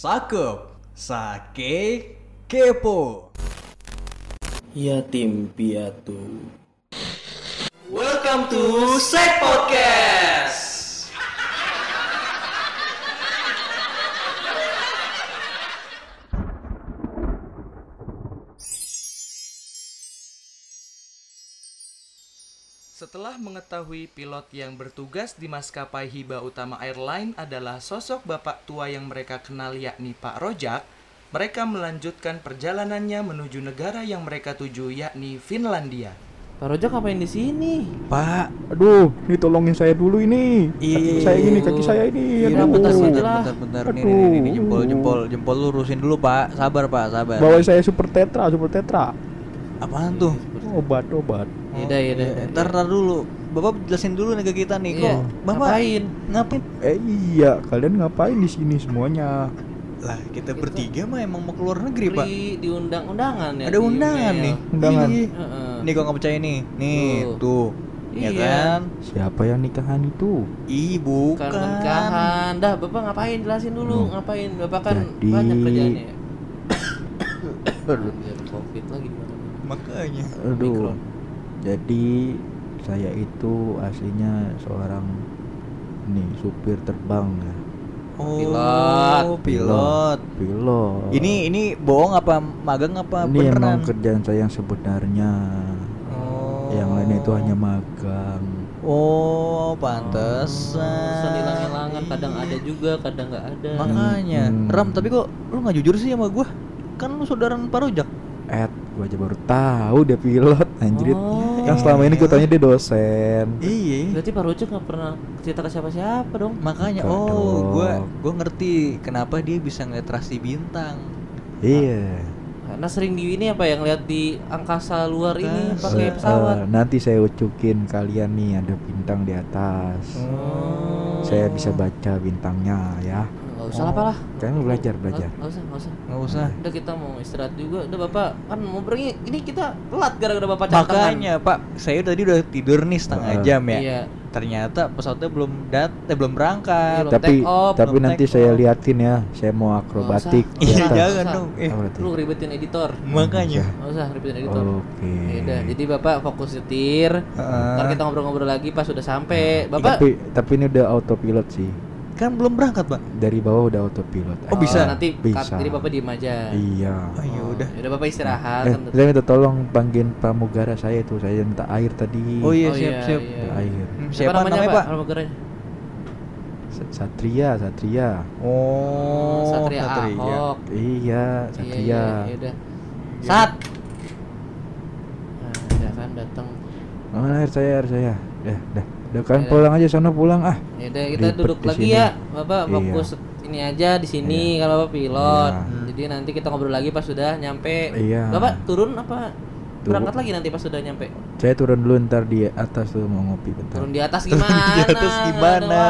Sakep, sake, kepo. Yatim piatu. Welcome to Sek Podcast. Setelah mengetahui pilot yang bertugas di maskapai Hiba Utama Airline adalah sosok bapak tua yang mereka kenal yakni Pak Rojak, mereka melanjutkan perjalanannya menuju negara yang mereka tuju yakni Finlandia. Pak Rojak ngapain di sini? Pak, aduh, ini tolongin saya dulu ini. Kaki Iya. saya ini, kaki saya ini. Iya, aduh. bentar, bentar, bentar, bentar. Nih, Aduh. nih, nih, nih, jempol, jempol, jempol lu lurusin dulu, Pak. Sabar, Pak, sabar. Bawa saya super tetra, super tetra. Apaan tuh? Obat, obat. Yaudah, yaudah. Iya, Ntar, ntar dulu. Bapak jelasin dulu nih ke kita nih. Iya, Kok Bapak ngapain? Ngapain? Eh iya, kalian ngapain di sini semuanya? Lah, kita bertiga mah emang mau keluar negeri, Pak. Di, undang-undangan ya. Ada undangan email. nih. Undangan. Iya. Heeh. Nih kok nggak percaya nih. Nih, Tuh. tuh. Ya Iya. kan? Siapa yang nikahan itu? Ih, Bukan bukan. nikahan. Dah, Bapak ngapain? Jelasin dulu, Hmm. ngapain? Bapak kan Jadi- banyak kerjaannya. Aduh. Anjir, Covid lagi di mana-mana. Makanya. Aduh. Mikron. Jadi saya itu aslinya seorang nih supir terbang ya. Oh, Pilot. pilot. Pilot. Ini ini bohong apa magang apa ini beneran? emang kerjaan saya yang sebenarnya. Oh. Yang lain itu hanya magang. Oh, pantesan. hilang-hilangan kadang ada juga, kadang nggak ada. Makanya, Hmm. Ram, tapi kok lu nggak jujur sih sama gua? Kan lu saudara Pak Rojak. Gua aja baru tahu dia pilot anjrit. Oh. Yang selama ini gue tanya dia dosen. Iya. Berarti Pak Rojak nggak pernah cerita ke siapa-siapa dong. Makanya, Enggak oh, gua gua ngerti kenapa dia bisa ngeliat rasi bintang. Iya. Karena sering di ini apa yang lihat di angkasa luar ini pakai Eh, pesawat. eh, nanti saya ucukin kalian nih ada bintang di atas. Oh. Saya bisa baca bintangnya ya. Nggak usah lah, apa lah. Kalian mau belajar belajar. Nggak usah, nggak usah. Nggak usah. Udah kita mau istirahat juga. Udah bapak kan mau pergi. Ini kita telat gara-gara bapak cantengan. Makanya, Pak, saya tadi udah tidur nih setengah Heeh. jam ya. Iya. Ternyata pesawatnya belum dat, eh, belum berangkat. Belum Tapi take off, tapi belum nanti take saya off. liatin ya. Saya mau akrobatik. Iya, jangan dong. Eh? Lu ribetin editor. makanya. Nggak usah ribetin editor. Oke. Yaudah, jadi bapak fokus nyetir. Heeh. Ntar kita ngobrol-ngobrol lagi pas udah sampai. Bapak Tapi tapi ini udah autopilot sih. Kan belum berangkat, Pak. Dari bawah udah autopilot. Oh, bisa? Nanti Bisa. jadi bapak diem aja. Iya. Oh, ya udah. Yaudah bapak istirahat. Eh, saya minta tolong panggilin pramugara saya tuh. Saya minta air tadi. Oh iya, Oh, siap, iya, siap. iya. Air. Hmm, Siapa, namanya, Pak? Pramugaranya? Sa- Satria, Satria. Oh, Satria Ahok. Iya, Iya, Satria. iya, iya, udah. Sat. Nah, udah kan datang. Mana air saya, air saya. Dah, dah. Udah kan Iya. pulang aja sana pulang ah. Ya udah kita Ribet duduk lagi sini. ya. Bapak Iya. fokus ini aja di sini kalau Bapak pilot. Iya. Hmm, Jadi nanti kita ngobrol lagi pas sudah nyampe. Iya. Bapak turun apa Turun. berangkat lagi nanti pas sudah nyampe? Saya turun dulu ntar di atas tuh mau ngopi bentar. Turun di atas gimana? Di atas gimana?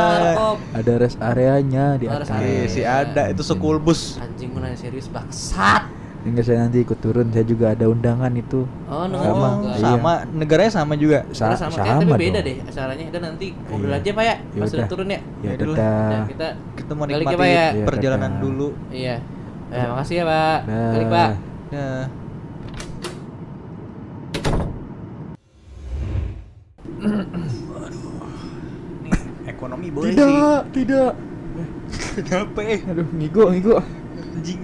Ada rest areanya di rest atas. area. Iya, si ada itu sekul bus. Anjing gue nanya serius bangsat. Enggak saya nanti ikut turun. Saya juga ada undangan itu. Oh, Sama, juga. iya. Sama negaranya sama juga. Sa- Karena sama, sama kayak tapi beda dong. deh acaranya. Dan nanti ngobrol Iya. aja Pak ya. Pas sudah turun ya. Ya Ya udah. Nah, kita Kita mau Balik ya, nikmati Pak, ya? Perjalanan dulu. iya. Eh, makasih ya Pak. Dah. Balik Pak. Nah, nih ekonomi boleh sih. Tidak, tidak. Kenapa eh? Aduh, ngigo, ngigo. Anjing.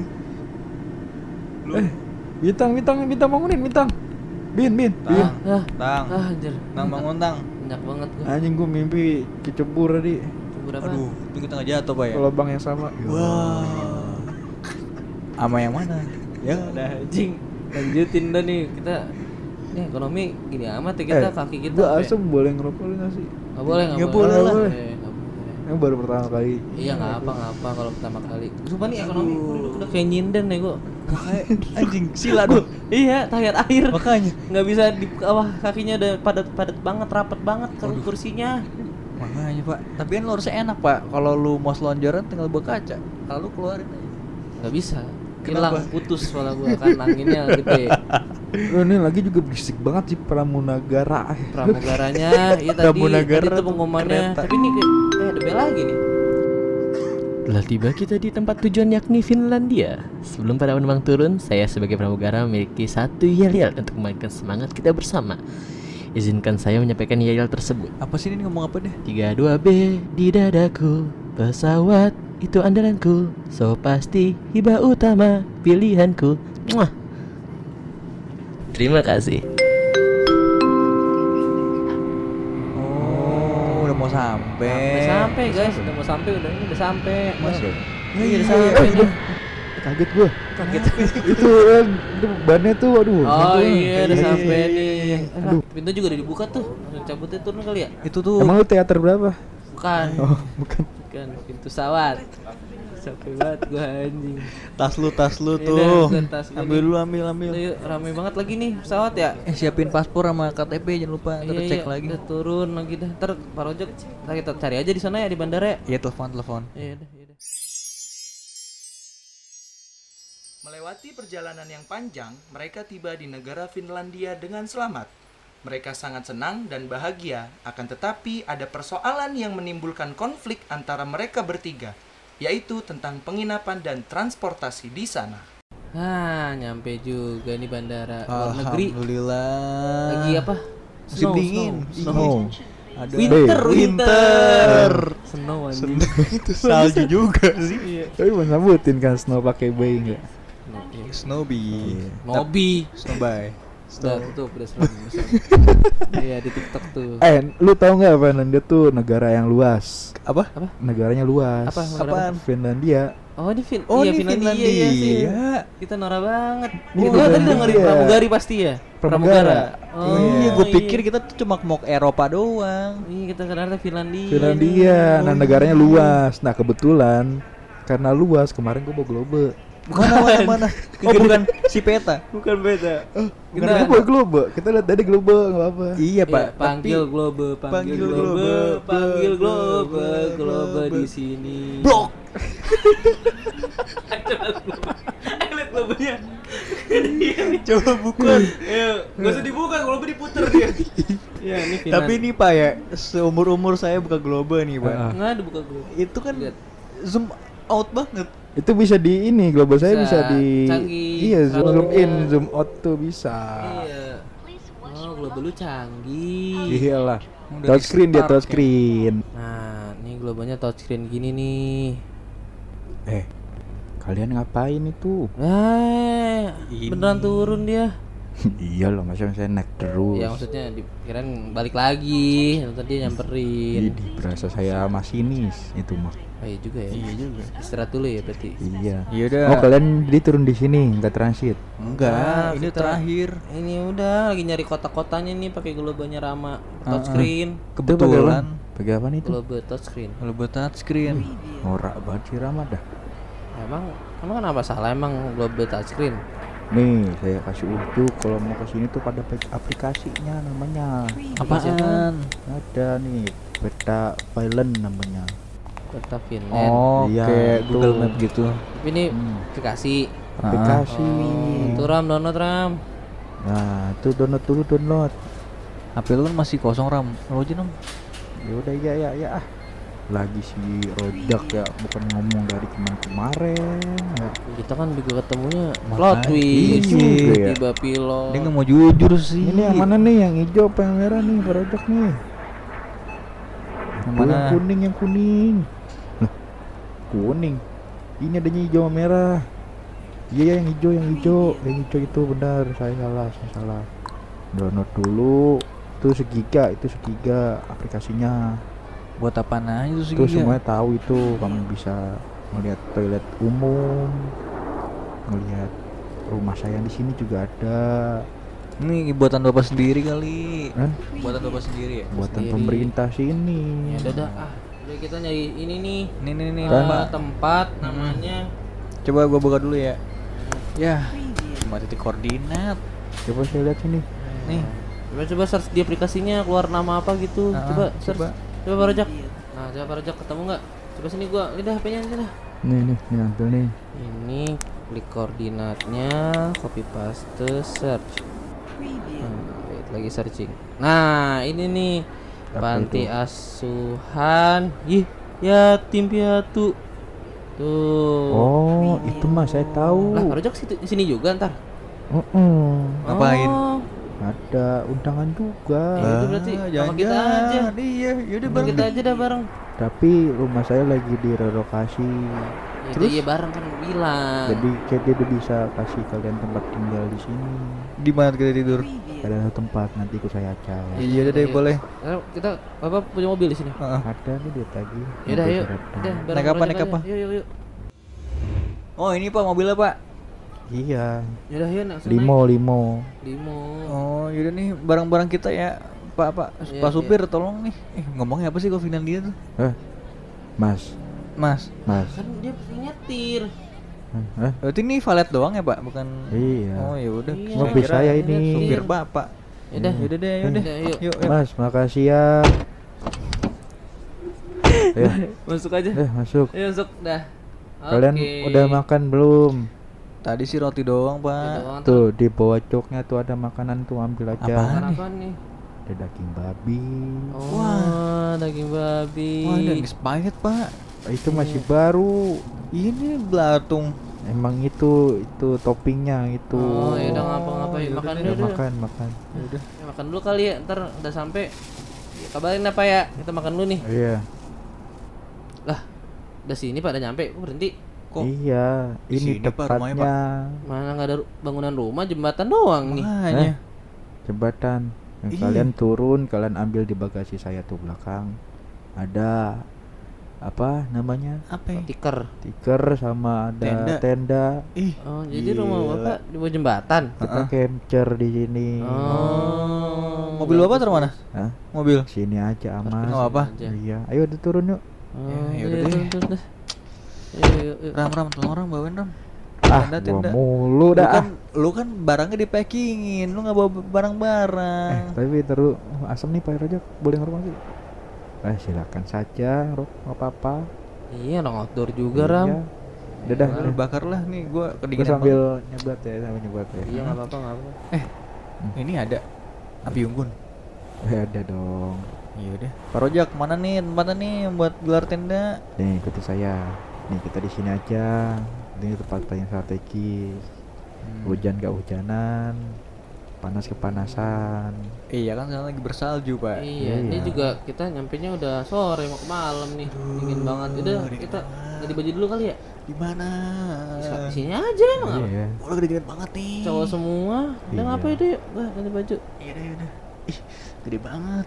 Lu Eh, bintang, bintang, bintang bangunin, bintang. Bin, bin, bin. tang, Ah, tang, ah anjir. tang bangun tang. Banyak banget gua. Anjing gua mimpi kecebur tadi. Berapa? Aduh, itu kita nggak jatuh pak ya? Lubang yang sama. Wah. Ama yang mana? Ya, Udah anjing. Lanjutin dah nih kita ini ekonomi gini amat ya kita Eh, kaki kita. Gua apa ya? asem boleh ngerokok lu nggak sih? Nggak boleh, nggak Nggak boleh. boleh lah. Eh, nggak boleh. Yang baru pertama kali. Iya nggak apa nggak apa kalau pertama kali. Sumpah nih ekonomi udah kayak nyinden nih gua. Anjing sila dong. Iya, tayar air. Makanya. Nggak bisa di bawah kakinya udah padat-padat banget, rapet banget kalau kursinya. Makanya pak. Tapi kan lu harusnya enak pak. Kalau lu mau selonjoran tinggal buka kaca. Kalau lu keluarin aja. Nggak bisa. Hilang putus soalnya gua kan anginnya gede. Lu ini lagi juga berisik banget sih pramunagara. Pramugaranya, iya tadi, Pramunagara tadi tuh pengumumannya. Tapi ini kayak, eh ada bel lagi nih. Telah tiba kita di tempat tujuan yakni Finlandia. Sebelum para penumpang turun, saya sebagai pramugara memiliki satu yel-yel untuk memberikan semangat kita bersama. Izinkan saya menyampaikan yel-yel tersebut. Apa sih ini ngomong apa deh? 32B di dadaku Pesawat itu andalanku So pasti hibah utama pilihanku Muah. Terima kasih Udah sampai. Sampai guys, udah mau sampai udah ini udah sampai. Masuk. Iya, udah sampai udah. Kaget gua. Kaget. itu kan itu bannya tuh aduh. Oh itu- iya udah Iya, sampai iya, nih. iya. Eh, Aduh. Pintu juga udah dibuka tuh. Cabutnya turun kali ya? Itu tuh Emang lu teater berapa? Bukan. Oh, bukan. Bukan pintu pesawat. Sampai banget gua anjing. tas lu, tas lu Iya tuh. tas ambil dulu, ambil, ambil. Udah, yuk, rame banget lagi nih pesawat ya. Eh, siapin paspor sama KTP jangan lupa. Ntar Iya, cek iya, lagi. Udah turun lagi dah. Ntar Pak Rojok ntar kita cari aja di sana ya di bandara ya. Iya, telepon, telepon. Iya dah, iya dah. Melewati perjalanan yang panjang, mereka tiba di negara Finlandia dengan selamat. Mereka sangat senang dan bahagia, akan tetapi ada persoalan yang menimbulkan konflik antara mereka bertiga, yaitu tentang penginapan dan transportasi di sana. Ah, nyampe juga nih bandara luar negeri. Alhamdulillah. Lagi apa? Musim dingin. Snow. Snow. snow. Ada Winter, winter. Snow anjing. itu salju juga sih. Tapi mau nyebutin kan snow pakai bay enggak? Snow, iya. Snowby. Mobi. Snowby. Udah tutup, udah serem. Iya di TikTok tuh. Eh, lu tahu nggak Finlandia tuh negara yang luas? Apa? Apa? Negaranya luas. Apa? Negara Apaan? Finlandia. Oh di Fin Oh, iya, ini Finlandia, Finlandia. iya sih. Iya. Kita norak banget. Ini Oh, tadi dengerin pramugari pasti ya? Pramugara. Oh, iya, gue pikir kita tuh cuma mau ke Eropa doang. Iya, kita kadang Finlandia. Finlandia. Nah, negaranya luas. Nah, kebetulan karena luas kemarin gua bawa globe. Mana mana mana? Oh bukan si peta. Bukan beda. Kemarin gua bawa globe. Kita lihat tadi globe enggak apa-apa. Iya Pak, panggil Globe, panggil, panggil Globe, Globe, panggil Globe, Globe, Globe di Globe. sini. Blok. Lihat Globe-nya. Coba bukan. Ayo, enggak usah dibuka, Globe diputer dia. Iya, ini Finland. Tapi ini pak ya, seumur umur saya buka globe nih pak. Enggak dibuka Globe. Itu kan Lihat. zoom out banget. Itu bisa di ini globe saya Bisa, bisa, di canggih. Iya, zoom, zoom in, zoom out tuh bisa. Iya. Oh, Globe lu canggih. Iyalah. Touchscreen dia touchscreen. Nah, ini globanya touchscreen gini nih. Eh, kalian ngapain itu? Eh, Ini. beneran turun dia. iya loh, masa saya naik terus. Ya maksudnya dikirain balik lagi, tadi dia nyamperin. Ini berasa saya masinis itu mah. Oh, iya juga ya. Iya juga. Istirahat dulu ya berarti. Iya. Iya udah. Oh kalian jadi turun di sini nggak transit? Enggak, Ah, ini kita- terakhir. Ini udah lagi nyari kotak-kotanya nih pakai globanya Rama touchscreen. Kebetulan Pakai apa nih itu? Globe touchscreen. buat touchscreen. Norak banget sih Rama dah. Emang emang kenapa salah emang globe touchscreen? Nih saya kasih ujuk kalau mau ke sini tuh pada aplikasinya namanya. Apaan? Ada nih peta Violent namanya. Kota Finland. Oh, Iya, kayak. Google Map gitu. Tapi ini Hmm. aplikasi. Aplikasi. Itu Ram download Ram. Nah, itu download dulu download. HP lu masih kosong ram. Lo aja dong. Ya udah ya ya ya ah. Lagi si Rojak ya bukan ngomong dari kemarin-kemarin. Ya. Kita kan juga ketemunya plot twist, Iya juga ya. tiba pilot. Dia nggak mau jujur sih. Ini yang mana nih? Yang hijau apa yang merah nih, Pak Rojak nih? Yang mana? Yang kuning, yang kuning. Loh, kuning. Ini adanya hijau sama merah. Iya ya, yang hijau, yang hijau, yang hijau itu benar. Saya salah, saya salah. Download dulu. Itu segiga, itu segiga aplikasinya. Buat apa aja tuh sih? Itu semuanya tahu itu. Kamu bisa melihat toilet umum, melihat rumah saya di sini juga ada. Ini buatan bapak sendiri kali. Kan? Buatan bapak sendiri ya. Buatan Sendiri. pemerintah sini. Ya udah dah, ah. Udah kita nyari ini nih. Nih nih nih. Kan? Apa tempat namanya? Coba gua buka dulu ya. Ya. Cuma titik koordinat. Coba saya lihat sini. Nih. Coba coba search di aplikasinya keluar nama apa gitu. Ah, coba search. coba. Coba, Pak Rojak. Nah, coba Pak Rojak ketemu nggak? Coba sini gua, lidah HP-nya ini dah. Nih nih, nih ambil nih. Ini klik koordinatnya, copy paste, search. Nah, wait, lagi searching. Nah, ini nih Apa panti itu? asuhan. Ih, yatim piatu. Tuh. Oh, itu mah saya tahu. Lah, Pak Rojak situ- sini juga ntar. Ngapain? Oh, Ada undangan juga. Ya, itu berarti Ah, sama kita aja. Iya, yaudah bareng. kita aja dah bareng. Tapi rumah saya lagi direlokasi. Itu iya bareng kan bilang. Jadi kayak dia udah bisa kasih kalian tempat tinggal di sini. Di mana kita tidur? Kalian satu tempat nanti ikut saya aja. Iya udah deh Iya. boleh. Kita apa punya mobil di sini? Heeh. Ada nih duit lagi. Yaudah Mobil yuk. Udah, Naik apa, naik apa? Yuk yuk yuk. Oh ini pak mobilnya pak. Iya. Yaudah yuk langsung Limo, limo. naik. Limo. Oh yaudah nih barang-barang kita ya pak pak Iya, pak iya. supir tolong nih. Eh ngomongnya apa sih kok Finlandia tuh? Eh, Mas, Mas. Mas. Kan dia nyetir. Eh, Berarti ini valet doang ya pak, bukan? Iya. Oh ya udah. Iya. Mobil saya ini. Supir bapak. Yaudah. Yaudah deh, yaudah. Yaudah, yuk. Yuk, yuk. Mas, makasih ya. Ayo, Masuk aja. eh masuk. Ayo masuk dah. Kalian Oke. udah makan belum? Tadi sih roti doang pak. doang, Tuh di bawah coknya tuh ada makanan tuh ambil aja. Apaan? Makan apa nih? Ada daging babi. Oh, daging babi. Wah ada expired pak. Itu masih baru. Ini belatung. Emang itu itu toppingnya itu. Oh, ya udah ngapa-ngapa yuk yaudah makan deh. dulu. Ya, makan makan. Udah. Ya, makan dulu kali ya, ntar udah sampai. Ya, kabarin apa ya? Kita makan dulu nih. Iya. Lah, udah sini Pak, udah nyampe. Oh, berhenti. Kok? Iya, Di ini tepatnya Mana nggak ada bangunan rumah, jembatan doang nih. Makanya. jembatan. Yang Iya. Kalian turun, kalian ambil di bagasi saya tuh belakang. Ada apa namanya? Apa ya? Stiker. Tiker sama ada Tenda. tenda. Ih. Oh, jadi rumah Gila. Bapak di bawah jembatan. Kita capture di sini. Oh. Mobil bapak taruh mana? Hah? Mobil. Sini aja aman. Apa-apa. aja. Iya, ayo udah turun yuk. Oh, Ya, ya, yaudah udah deh. deh. Yuk, yuk, yuk. Ram ram tolong ram bawain ram. Ah, Tenda, gua tenda. mulu Lu dah. kan, lu kan barangnya di packingin, lu nggak bawa Eh, barang-barang. tapi terus asam nih Pak Rojak, boleh ngerokok sih? Eh, silakan saja, Rok, nggak apa-apa. Iya, orang outdoor juga, Iya. Ram. Udah dah, Lu udah. bakar lah nih, gua Gua kedinginan sambil nyebat ya, sambil nyebat ya. Iya, nggak apa-apa, nggak apa-apa. banget. Ini ada api unggun. Eh, ada dong. Iya udah. Pak Rojak, mana nih tempatnya nih buat gelar tenda? Nih, ikuti saya. Nih, kita di sini aja. Ini tempat paling strategis. Hujan gak hujanan, panas kepanasan. Iya kan sekarang lagi bersalju, Pak. Iya, ini Iya. juga kita nyampe nya udah sore mau ke malam nih. Dingin banget. Udah, kita ganti baju dulu kali ya. Di mana? Di sini aja emang. apa? Iya. Oh, lagi dingin banget nih. Cowok semua. Udah Iya. ngapain deh? Wah, ganti baju. Iya udah, iya udah. Ih, gede banget.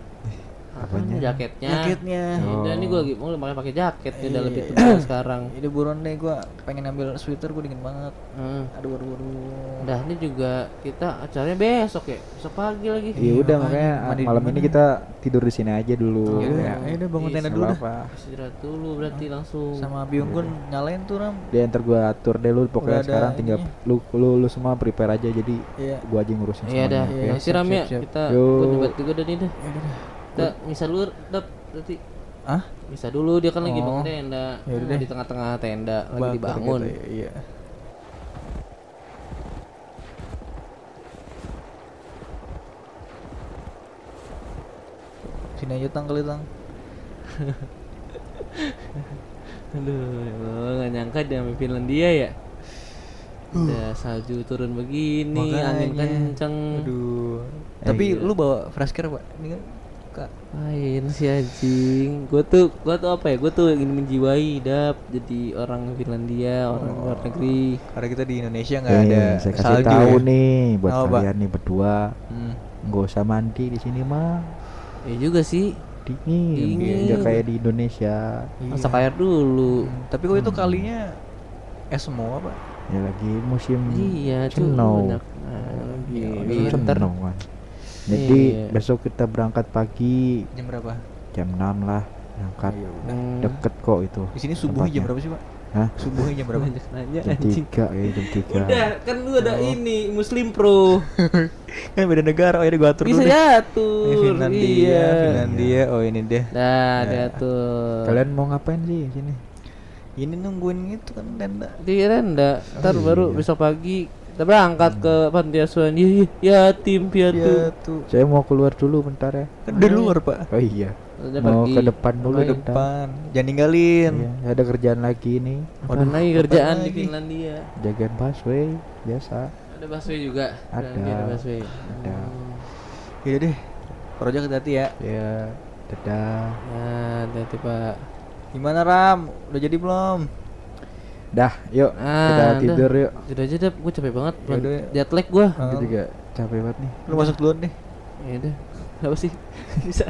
Apanya? Jaketnya. Jaketnya. Iya, Oh. Dan ini gue lagi mau pakai pakai jaket nih udah Iya. lebih tebal sekarang. Ini buruan deh gua pengen ambil sweater gua dingin banget. Hmm. Aduh aduh aduh. Udah ini juga kita acaranya besok ya. Besok pagi lagi. Iya udah makanya. makanya Mandi di malam ini kita tidur di sini aja dulu. Oh. Ya udah, Ya. ayo udah bangun Iya, tenda dulu dah. Istirahat dulu berarti langsung. Sama api unggun nyalain tuh Ram. Dia ntar gua atur deh lu pokoknya Udah sekarang tinggal lu, lu lu semua prepare aja jadi Iya. gua aja yang ngurusin Iya dah, semuanya. Iya, ya, siram ya. Kita nyebat juga udah nih dah. Kita misal dulu dap berarti Ah? bisa dulu dia kan lagi Oh. bangun tenda. Ya udah Nah, deh. di tengah-tengah tenda lagi Bakar dibangun. gitu ya, Iya. Sini aja tang kali tang. Aduh, ya Allah, nggak nyangka dia sampai Finlandia ya. Udah salju turun begini, angin Makanya. kenceng. Aduh. Eh, Tapi gila. lu bawa fresh care, Pak? Ini kan Kak. Main si anjing. Gue tuh, gua tuh apa ya? Gue tuh ingin menjiwai dap jadi orang Finlandia, orang luar negeri. Karena kita di Indonesia nggak Eh, ada saya kasih salju tahu ya. nih buat Pak? kalian nih berdua Hmm. nggak usah mandi di sini mah Ya juga sih, dingin, Dingin. nggak kayak di Indonesia masak air dulu. Hmm, Tapi kok itu kalinya es semua, Pak? ya lagi musim Iya. Nah, Iya, gitu. Jadi Iya. besok kita berangkat pagi Jam berapa? jam 6 lah berangkat Iya, udah. Hmm, deket kok itu Di sini subuhnya jam berapa sih, Pak? Hah? Subuhnya jam berapa? nanya jam. 3 ya jam 3 Udah, kan lu ada ini Muslim Pro. kan beda negara, oh ya gua atur Bisa dulu deh. Ini diatur. Finlandia, iya. Finlandia. Oh ini deh. Dah, Ya. diatur. kalian mau ngapain sih di sini Ini nungguin itu kan tenda. di renda ntar Oh, baru iya. besok pagi kita berangkat ke panti asuhan ya, ya, yatim piatu Ya tuh. saya mau keluar dulu bentar ya Kan di luar, Pak. oh iya Udah mau pergi. ke depan dulu Ke bentar. depan. Jangan ninggalin. Iya, ada kerjaan lagi nih. Apaan lagi kerjaan di? Finlandia? Jagain busway biasa. Ada busway juga. Ada. Ada busway. Ada. Iya deh. Project hati-hati ya. Ya, dadah. Nah, hati-hati Pak. Gimana Ram? Udah jadi belum? Dah, yuk Ah, kita udah. tidur yuk. Udah aja deh, gue capek banget. Ya udah. Jet lag gue. Aku juga capek banget nih. Lu masuk duluan deh. Ya udah. Kenapa sih? Bisa.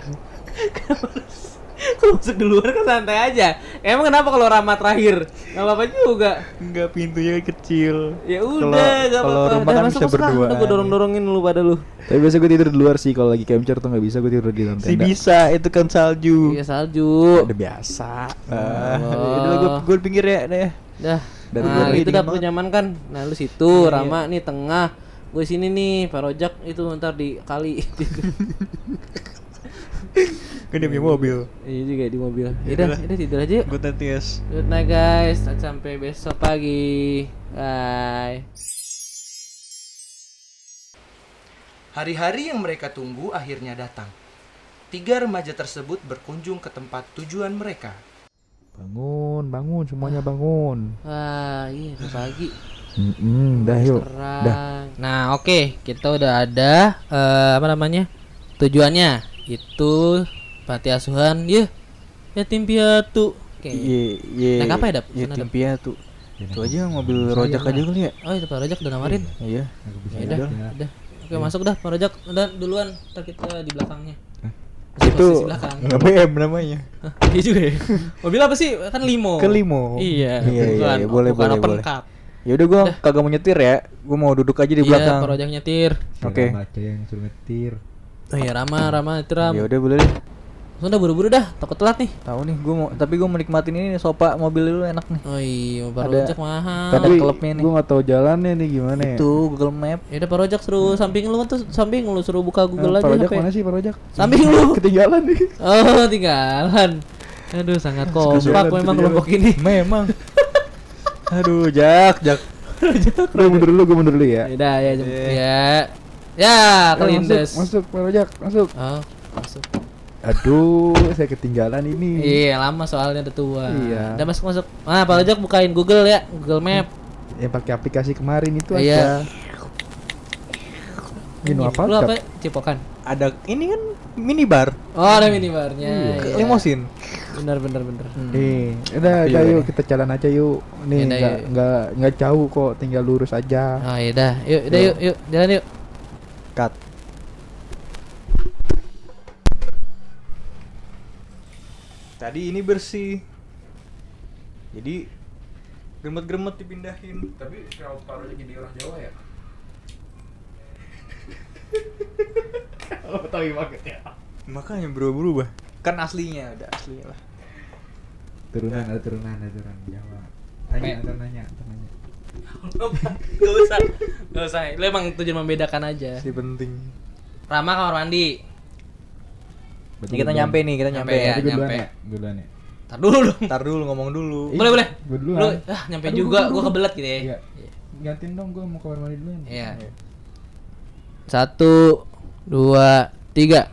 Kenapa harus- Kalau masuk duluan kan santai aja. Emang kenapa kalau Rama terakhir? Gak apa-apa juga. Enggak pintunya kecil. Ya udah, gak kalau apa-apa. rumah kan masuk bisa berduaan. Udah gue dorong-dorongin lu pada lu. Tapi biasa gue tidur di luar sih kalau lagi capture tuh nggak bisa gue tidur di dalam Si tenda. bisa, itu kan salju. Iya salju. Udah biasa. Udah gue pinggir ya deh. Dah. Dari nah, itu dah banget. nyaman kan. Nah, lu situ, Rama nih tengah. Gue sini nih, Pak Rojak itu ntar di kali. Kan dia punya mobil. Iya juga di mobil. Udah, udah tidur aja yuk. Gue tetes. Good night guys, sampai besok pagi. Bye. Hari-hari yang mereka tunggu akhirnya datang. Tiga remaja tersebut berkunjung ke tempat tujuan mereka. Bangun, bangun semuanya bangun. Wah, iya udah pagi. Mm-mm, dah yuk. Dah. Nah, oke, kita udah ada eh, apa namanya? Tujuannya itu panti asuhan ya yatim piatu. Oke. Iya, iya. Naik apa ya, Dap? Iya, Dap? timpia tuh. Itu aja mobil rojak aja kali ya. Oh, itu Pak Rojak udah nawarin. Iya. Ya udah, udah. Oke, masuk dah Pak Rojak. Udah duluan, ntar kita di belakangnya. Itu BM namanya. Hah, Iya juga ya. Mobil apa sih? Kan limo. Ke limo. Iya, Iya, iya, iya, boleh, bukan boleh, open boleh. cup. Ya udah gua kagak mau nyetir ya. Gua mau duduk aja di Iya, belakang. Pak Rojak nyetir. Oke. baca yang suruh ngetir. Oh iya, Rama, Rama, Ram. Ya udah boleh deh. Sudah buru-buru dah, takut telat nih. Tahu nih, gua mau tapi gua mau nikmatin ini sofa mobil lu enak nih. Oh iya, Rojak mahal. Ada Tapi klubnya nih. gue nggak tahu jalannya nih gimana ya. Itu Google Map. Ya udah Pak Rojak suruh samping lu tuh samping lu suruh buka Google Nah, aja Pak Rojak HP. mana sih Pak Rojak? Samping lu. Ketinggalan nih. Oh, tinggalan. Aduh, sangat kompak Ketinggalan, memang ketinggalan. kelompok ini. Memang. Aduh, Jak, Jak. Gue mundur dulu, gue mundur dulu ya. Ya udah ya, Iya. ya. Ya, Ayo, kelindes. Masuk, masuk Pak Rojak, masuk. Oh, masuk. Aduh, saya ketinggalan ini. Iya, lama soalnya udah tua. Iya. Udah masuk masuk. Ah, Pak bukain Google ya, Google Map. Yang pakai aplikasi kemarin itu Iya. aja. Minum apa? Lu apa? Cipokan. Ada ini kan minibar. Oh, ada minibarnya. Iya. Limosin. Bener bener bener. Nih, udah, Tapi udah yuk nih. kita jalan aja yuk. Nih, Yaudah, nggak yuk. nggak nggak jauh kok, tinggal lurus aja. Oh, iya dah. Yuk, udah yuk, yuk, jalan yuk. Cut. Tadi ini bersih. Jadi gremet-gremet dipindahin. Tapi kalau paruh jadi orang Jawa ya? Kalau Betawi banget ya. Makanya berubah-berubah. Kan aslinya udah aslinya lah. Turunan, ada turunan, ada turunan Jawa. Tanya, ntar nanya, ntar nanya. Gak usah, gak usah. Lu emang tujuan membedakan aja. Si penting. Rama kamar mandi. Berarti Ini kita gue nyampe duluan. nih, kita Nyampe nyampe. ya. Gue duluan nyampe. ya, gue duluan ya. Tar dulu dong. Ntar dulu ngomong dulu. Boleh boleh. Gue duluan. Lu ah nyampe Aduh, juga, gua- gua gua- kebelet gitu ya. Iya. Gantiin dong, gue mau kamar mandi dulu. Iya. Satu, dua, tiga.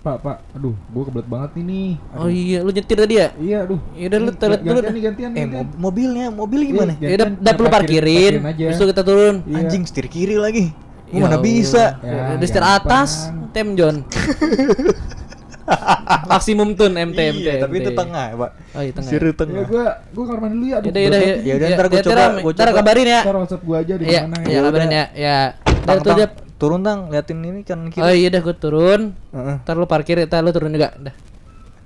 Pak, pak, aduh, gue kebelet banget ini. Oh iya, lu nyetir tadi ya? Iya, aduh. Ya udah, lu toilet dulu gantian gantian, Eh, gantian. mob- mobilnya, mobil gimana? Iya. Ya udah, udah perlu parkirin-. Terus kita turun. Iya. Anjing setir kiri lagi. Gua Ya mana Allah. bisa? Ya, Udah setir atas, tem John. Maksimum tun MT MT. Iya, tapi itu tengah, Pak. Oh iya tengah. Ya tengah. gue gue kamar mandi dulu ya. Ya. banget. Ya udah, ntar gua Ya, coba, gua Ntar coba. kabarin ya. Ntar WhatsApp gue aja di Iya, mana iya kabarin ya. Ya. Udah Tang, tuh tang. dia. Turun tang, liatin ini kan kiri. Oh iya dah gua turun. Heeh. Ntar lu parkir, ntar lu turun juga. Dah.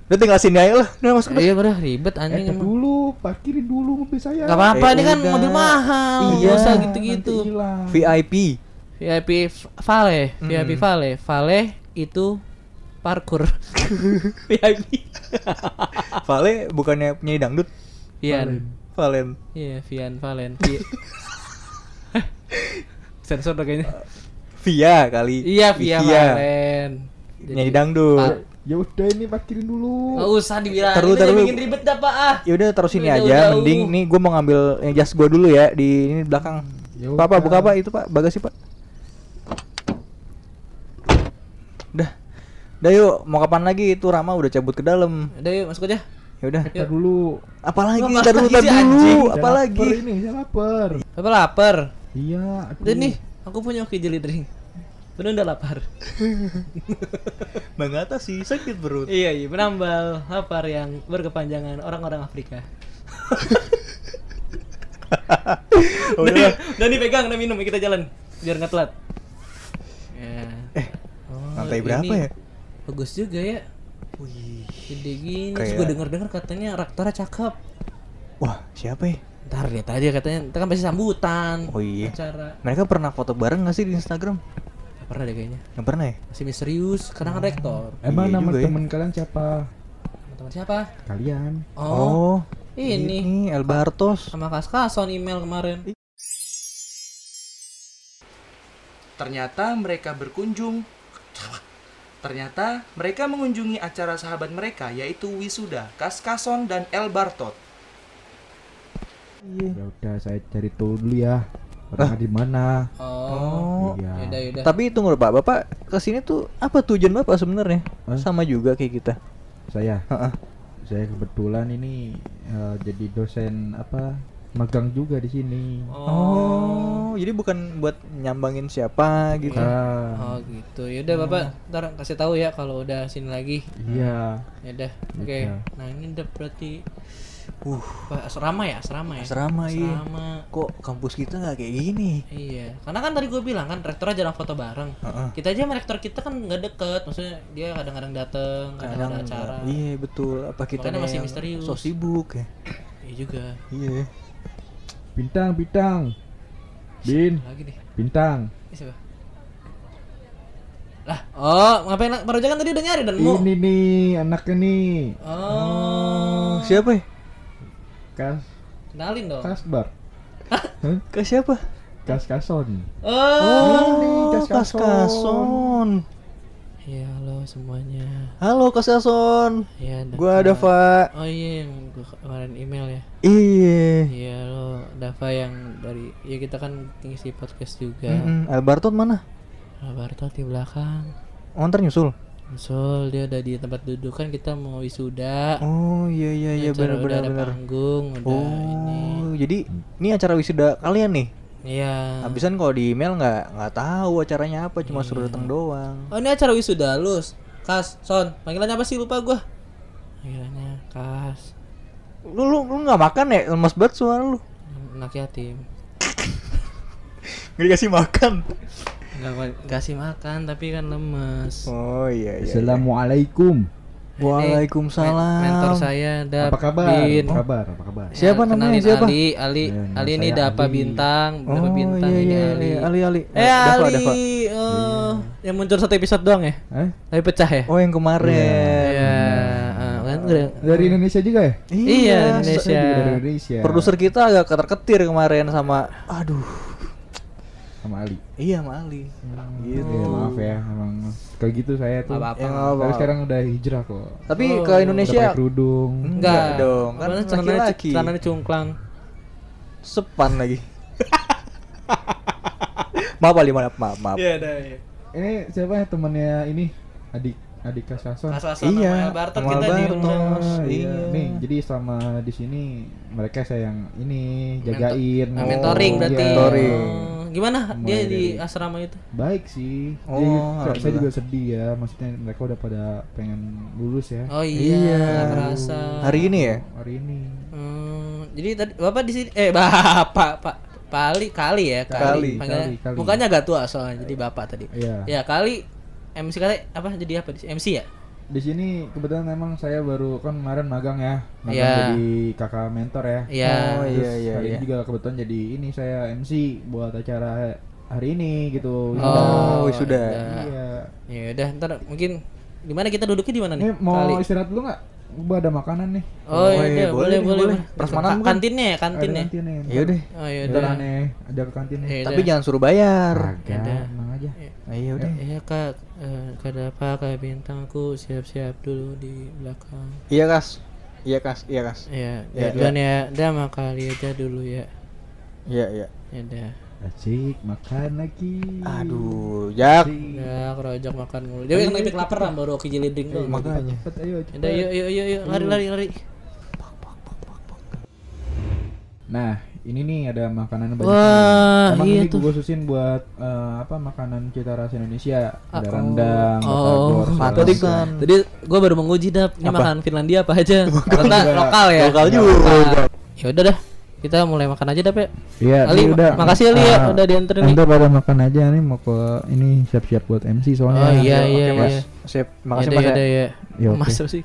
Udah tinggal sini aja lah. Udah masuk. Iya udah ribet Eh, anjing emang. dulu, parkirin dulu mobil saya. Gak apa-apa, Eh, ini kan udah. mobil mahal. Iya. Usah gitu-gitu. VIP. VIP F- Vale, VIP Hmm. Vale. Vale itu parkur. VIP. Vale bukannya penyanyi dangdut. Vian. Valen. Iya, Vian Valen. Sensor dah kayaknya. Via kali. Iya, Via Via. Valen. Nyanyi dangdut. Ya udah ini parkirin dulu. Nggak usah dibilang. Ini taruh. bikin ribet dah, Pak. Ah. Ya udah taruh sini Udah aja. jauh-jauh. Mending nih gue mau ngambil yang jas gue dulu ya di ini belakang. Ya Pak, Pak, udah. buka apa itu Pak? Bagasi Pak. Udah yuk, mau kapan lagi itu Rama udah cabut ke dalam. Udah yuk masuk aja. Ya udah. Ntar dulu. Apalagi? Ntar dulu, sih, dulu. Apalagi? ini, saya lapar. Bapak lapar. Iya. Udah nih, aku punya oke jelly drink. Bener udah lapar. Bang Atas sih sakit perut. iya, iya, penambal lapar yang berkepanjangan orang-orang Afrika. udah, udah nih pegang, udah minum, kita jalan biar nggak telat. Ya. Eh, Oh, lantai berapa ini ya? Bagus juga ya. Wih, gede gini. Terus Kayak- gue denger-denger katanya Raktora cakep. Wah, siapa ya? Ntar lihat aja katanya, ntar kan pasti sambutan. Oh iya. Acara. Mereka pernah foto bareng gak sih di Instagram? Nggak pernah deh kayaknya. Nggak pernah ya? Masih misterius, karena kan rektor. Emang Iya nama juga ya. temen kalian siapa? Teman siapa? Kalian. Oh, ini. Ini El Bartos. sama Kas Kason email kemarin. Ternyata mereka berkunjung. Ternyata mereka mengunjungi acara sahabat mereka yaitu Wisuda, Kaskason dan El Bartot. Ya udah saya cari tahu dulu ya. Orang di mana? Oh, Iya. yaudah yaudah. Tapi tunggu dulu, Pak. Bapak ke sini tuh apa tujuan Bapak sebenarnya? Hah? Sama juga kayak kita. Saya. Heeh. Saya kebetulan ini eh, jadi dosen apa? Magang juga di sini. Oh, jadi bukan buat nyambangin siapa gitu. Ah, Oh gitu. Yaudah Bapak, ntar kasih tahu ya kalau udah sini lagi. iya. Yaudah. Oke. Iya. Nah, ini udah berarti Uh, asrama ya, asrama ya. Asrama, iya. Asrama. Kok kampus kita nggak kayak gini? Iya, karena kan tadi gue bilang kan rektornya jarang foto bareng. Heeh. Kita aja sama rektor kita kan nggak deket, maksudnya dia kadang-kadang dateng, kadang ada acara. Iya betul. Apa kita masih misterius. So sibuk ya. Iya juga. Iya. Bintang, bintang. Bin, Lagi nih. bintang. Lah, oh, ngapain Roja kan tadi udah nyari dan mau. Ini nih anaknya nih. Oh, Siapa ya? Kas kenalin dong. Kasbar. Ke siapa? Kas Kason. Oh, Kas Kas Kason. Iya, halo semuanya. Halo Kas Kason. Iya, Dava. Gua Dava. Oh iya, yang gua kemarin email ya. Iya. Iya, lo Dava yang dari ya kita kan ngisi podcast juga. Mm-mm. Alberto mana? Alberto di belakang. Oh, ntar nyusul. Sol dia ada di tempat duduk kan kita mau wisuda. Oh iya iya iya benar udah benar ada benar. panggung, udah ini. Oh, jadi ini acara wisuda kalian nih. Iya. Habisan kalau di email nggak nggak tahu acaranya apa, cuma suruh datang doang. Oh ini acara wisuda lus. Kas, Son, panggilannya apa sih lupa gua? Panggilannya Kas. Lu lu lu nggak makan ya? Lemas banget suara lu. Anak yatim. Nggak dikasih makan. Enggak kasih makan tapi kan lemes. Oh iya iya. Assalamualaikum. Waalaikumsalam. Men- Mentor saya ada Apa kabar? Bin. Apa kabar? Apa kabar? Siapa Nah, namanya? Siapa? Ali, Ali, Ya, Ali ini Dapa Ali. Bintang, Dapa Oh Bintang iya ini iya Ali. iya. Ali Ali. Eh Dava, Ali, Dava. eh, yang muncul satu episode doang ya? Eh? Tapi pecah ya? Oh yang kemarin. Iya, eh, kan udah- Dari Indonesia juga ya? Iya, Indonesia. Indonesia. Produser kita agak ketar-ketir kemarin sama aduh. Sama Ali. Iya sama Ali. Gitu. Ya, maaf ya, emang kayak gitu saya tuh. Nggak apa-apa. Ya, nggak Tapi sekarang udah hijrah kok. Tapi Oh, ke Udah Indonesia pakai kerudung. Enggak dong, kan celananya, laki-laki. celananya cungklang. sepan lagi. maaf Ali, maaf, maaf, maaf. Iya, ada ya. Ini siapa ya temannya ini? Adik adik Kasason. Kasason Iya, sama Barton sama kita. Oh, iya. Iya. Nih, jadi selama di sini mereka saya yang ini jagain. Nah, mentoring Oh, berarti. iya. Mentoring. Oh, Gimana Mulai dia di dari- asrama itu? Baik sih. Oh, Jadi, saya juga sedih ya. Maksudnya mereka udah pada pengen lulus ya. Oh iya, Iya. kerasa. Hari ini ya? Hari ini. Hmm, jadi tadi Bapak di sini eh Bapak Pak Pali kali ya Kali, kali, kali, kali. mukanya agak tua soalnya jadi bapak tadi Iya. ya kali MC kali apa jadi apa di MC ya Di sini kebetulan memang saya baru kan kemarin magang ya. Magang Iya. jadi kakak mentor ya. Iya. Oh, Terus iya, iya, hari iya. ini juga kebetulan jadi ini saya MC buat acara hari ini gitu. Oh, wisuda. Iya. ya udah ntar mungkin di mana kita duduknya di mana nih Ini mau kali istirahat dulu nggak? Gua ada makanan nih. oh, Oh, iya, iya, boleh boleh boleh boleh. Prasmanan bukan? kantinnya ya kantin ada ya kantin nih. Iya deh. oh iya Udah udah nih, ada ke kantin nih. Iya, Tapi udah. jangan suruh bayar. Ada. tenang aja. Nah, iya udah. Iya kak, eh, kada apa kak bintang aku siap-siap dulu di belakang. Iya kas. Iya kas. Iya kas. Iya, Iya, ya, dan ya, udah makali aja dulu ya. Iya iya. Ya udah. Asik makan lagi. Aduh, Jak. Ya, kerojak makan mulu. Dia lagi lapar lah baru oke jiliding dong. Makanya. Cepet ayo. cepet. Udah yuk yuk yuk yuk lari lari lari. Nah, ini nih ada makanan banyak. Wah, nih. Emang iya ini tuh. gue khususin buat eh, apa makanan cita rasa Indonesia. Ada Ah, rendang, oh. Oh. Tadi kan Tadi gua baru menguji dap ini Apa? makanan Finlandia apa aja. Ternyata lokal ya. Lokal juga. Ya udah dah. Kita mulai makan aja ya. Iya, Ali, ini udah. makasih Ali ya Ah, udah dianterin nih. Anda pada makan aja nih mau ke ini siap-siap buat MC soalnya. Oh iya iya Mas. iya. Sip. Makasih Yaudah, Mas. yaudah, ya. ya. Ya, oke. Mas sih.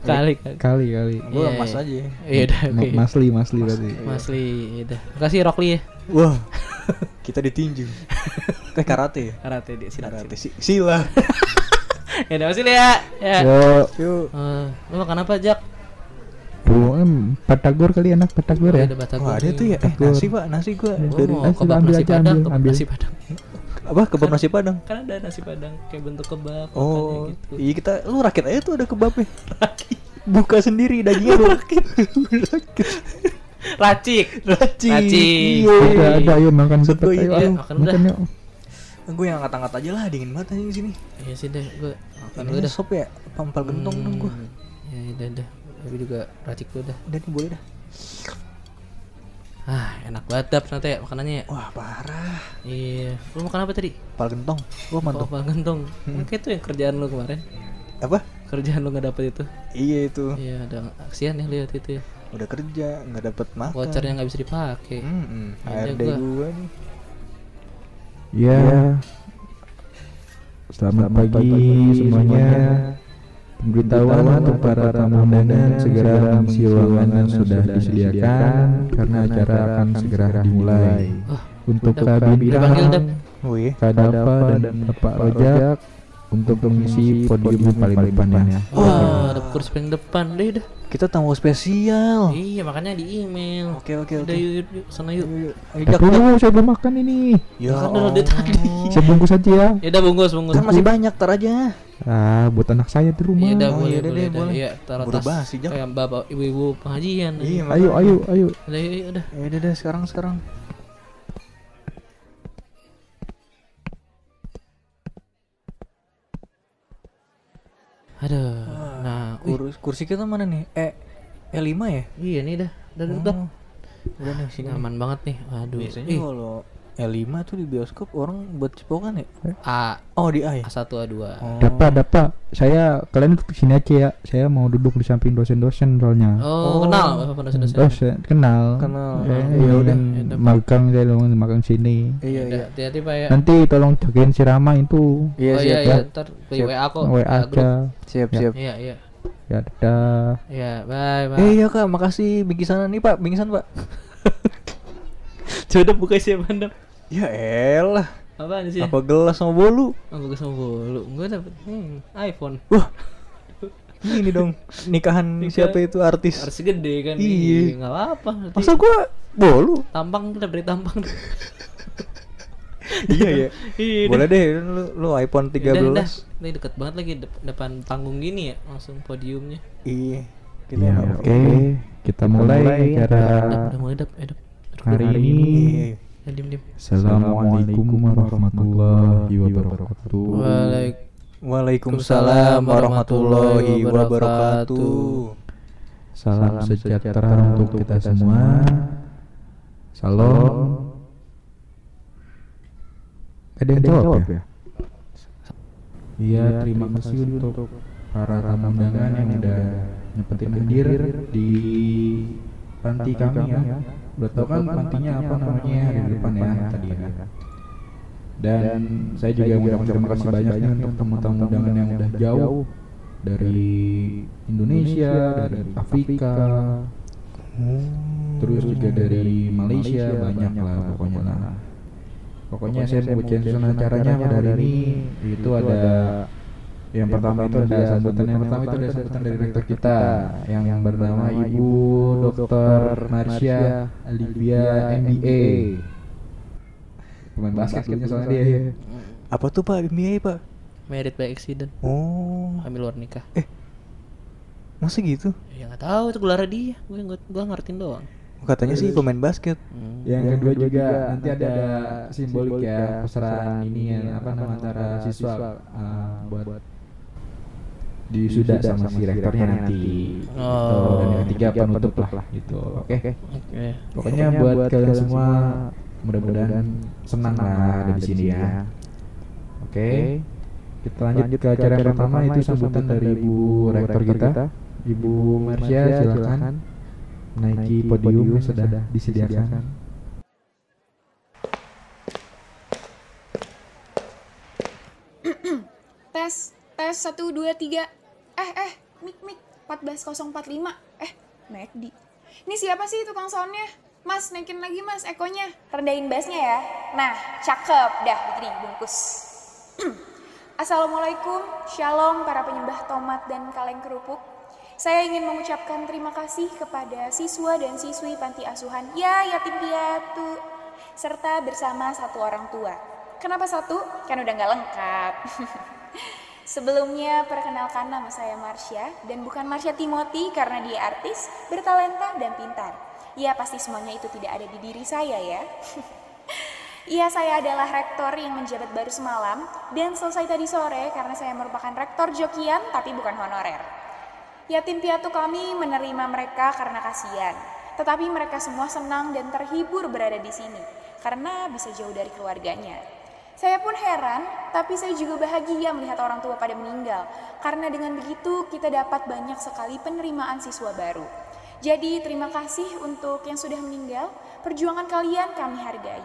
Kali kali. Kali kali. Gua Iya, Mas iya. aja. Iya udah oke. Masli, Masli berarti. Masli, udah. Makasih Rockli ya. Wah. Kita ditinju. Teh karate ya? Karate dia silat. Karate si- sila. Ya udah Masli ya. Ya. Yuk. Eh, lu makan apa, Jak? Bu, em, batagor kali enak batagor Oh, ya. ada batagor. Wah, ada tuh ya. Eh, nasi, Pak. Nasi gua Gua dari mau kebab ambil nasi aja, padang, ambil, kebab ambil. nasi padang. apa? Kebab nasi Padang. Kan ada nasi padang kayak bentuk kebab Oh, gitu. iya kita lu rakit aja tuh ada kebabnya. Buka sendiri dagingnya lu rakit. Racik. Racik. Racik. Iya. Ada, ada, ayo makan cepet, ayo, iya, ayo, makan makan udah. yuk. Gue yang angkat-angkat aja lah dingin banget aja di sini. Iya sih deh, gua makan Ini dulu dah. sop ya, pampal gentong dong gua. Hmm, Ya udah udah. Tapi juga racik dulu dah. Udah nih boleh dah. Ah, enak banget dap ternyata ya makanannya ya. Wah, parah. Iya. Lu makan apa tadi? Pampal gentong. Gua Oh, mantap. apa gentong. Kayak itu yang kerjaan lu kemarin. Apa? Kerjaan lu nggak dapet itu. Iya itu. Iya, ada aksian ya lihat itu ya. Udah kerja, nggak dapet makan. Vouchernya nggak bisa dipakai. Hmm, Ada ARD gua. gua nih. Ya. Selamat, pagi, semuanya. Pemberitahuan untuk para tamu undangan segera mengisi ruangan yang sudah disediakan karena acara akan segera dimulai. Untuk udah- Kak udah. Bintang, Oh iya. Kak Dava dan Bapak Rojak untuk mengisi podium paling depan ya. Wah, ada kursi paling depan deh dah. Kita tamu spesial. Iya, makanya di email. Oke oke Udah oke. yuk, yuk, yuk, sana yuk. Ayo, Eh, Jak, tunggu, saya belum makan ini. Ya Makan dulu deh tadi. Saya bungkus aja ya. Ya udah bungkus, bungkus. Kan masih banyak, tar aja. Ah, buat anak saya di rumah. Iya udah Oh, boleh, iya, udah boleh, deh, dah. boleh. Iya, taruh tas. basi, Jak. Kayak bapak ibu-ibu pengajian. Iya, Ayo, ayo, ayo. Udah yuk, yuk, udah. Ya udah deh sekarang sekarang. Aduh. Nah, wih, Kursi, kursi kita mana nih? Eh, E5 ya? iya nih dah. Udah duduk dah. Oh, Udah nih sini. Nyaman banget nih. Aduh. Biasanya kalau E5 tuh di bioskop orang buat cipokan ya? A Oh di A ya? A1 A2. Oh. Dapat, dapat. Saya kalian duduk sini aja ya. Saya mau duduk di samping dosen-dosen soalnya. Oh, kenal Bapak dosen-dosen. Dosen kenal. Kenal. Eh, Ya ya udah. udah. Magang saya mau magang sini. Iya iya. hati-hati Pak ya. Nanti tolong jagain si Rama itu. Iya oh siap. iya, iya, ya. ntar ke Siap. WA kok. WA aja. Siap Ya. siap. Iya, iya. Ya dadah. Iya, bye, bye. Eh iya kak, makasih bingkisan nih pak, bingkisan pak. Coba buka siapa Dap? Ya elah, Apaan sih? apa gelas sama bolu? Oh, bagus sama bolu. Gua dapet hmm, iPhone. Wah, ini dong nikahan Nikah- siapa itu artis? Harus gede kan? Iya. Enggak apa-apa. Masa gua bolu? tampang kita beri tampang. iya ya. Iya. Boleh deh, lu, lu iPhone 13. Udah, udah. Ini deket banget lagi dep- depan panggung gini ya, langsung podiumnya. Iya. Kita Ya, oke. Kita mulai Dap, acara udah mulai dap, eh, dap. Duduk, hari ini. Iya. Ya. Assalamualaikum warahmatullahi wabarakatuh. Waalaikumsalam. Waalaikumsalam warahmatullahi wabarakatuh. Salam sejahtera untuk kita semua. Salam. Ada yang jawab ya? Iya, terima kasih untuk para tamu undangan yang udah nyempetin hadir di panti kami ya. Udah tau kan pantinya apa namanya hari depan ya tadi ya. Dan saya juga mau terima kasih banyak nih untuk tamu-tamu undangan yang udah jauh dari Indonesia, dari Afrika, terus juga dari Malaysia banyak lah pokoknya lah. Pokoknya saya mau susunan acaranya pada hari ini itu ada yang pertama itu ada sambutan yang pertama itu ada sambutan dari rektor kita yang yang bernama Ibu Dr. Marsha Olivia MBA. Pemain basket kayaknya soalnya dia. ya. Apa tuh pak BMI pak? Married by accident. Oh, Hamil luar nikah. masa gitu? Ya nggak tahu itu gelar dia. Gue gua, gua ngertiin doang. Katanya sih pemain basket. Yang kedua juga nanti ada simbolik ya pesaran ini ya apa nama antara siswa uh, buat disuda sama si rektornya nanti. Oh. Dan yang ketiga penutup lah gitu. Oke. Oke. Pokoknya buat kalian semua mudah-mudahan senang lah ada di sini ya. Oke. Kita lanjut ke acara yang pertama itu sambutan dari Ibu Rektor kita. Ibu Marsha silakan naiki podium yang sudah disediakan. Tes, tes 1, 2, 3 Eh, eh, mik, mik 14045 Eh, McD Ini siapa sih tukang soundnya? Mas, naikin lagi mas ekonya. Rendahin bassnya ya. Nah, cakep, dah begini, bungkus. Assalamualaikum, shalom para penyembah tomat dan kaleng kerupuk. Saya ingin mengucapkan terima kasih kepada siswa dan siswi panti asuhan. Ya Yatim Piatu. Serta bersama satu orang tua. Kenapa satu? Kan udah nggak lengkap. Sebelumnya perkenalkan nama saya Marsha dan bukan Marsha Timothy karena dia artis, bertalenta dan pintar. Ya pasti semuanya itu tidak ada di diri saya ya. Iya saya adalah rektor yang menjabat baru semalam dan selesai tadi sore karena saya merupakan rektor jokian tapi bukan honorer. Yatim piatu kami menerima mereka karena kasihan. Tetapi mereka semua senang dan terhibur berada di sini karena bisa jauh dari keluarganya. Saya pun heran, tapi saya juga bahagia melihat orang tua pada meninggal, karena dengan begitu kita dapat banyak sekali penerimaan siswa baru. Jadi terima kasih untuk yang sudah meninggal, perjuangan kalian kami hargai.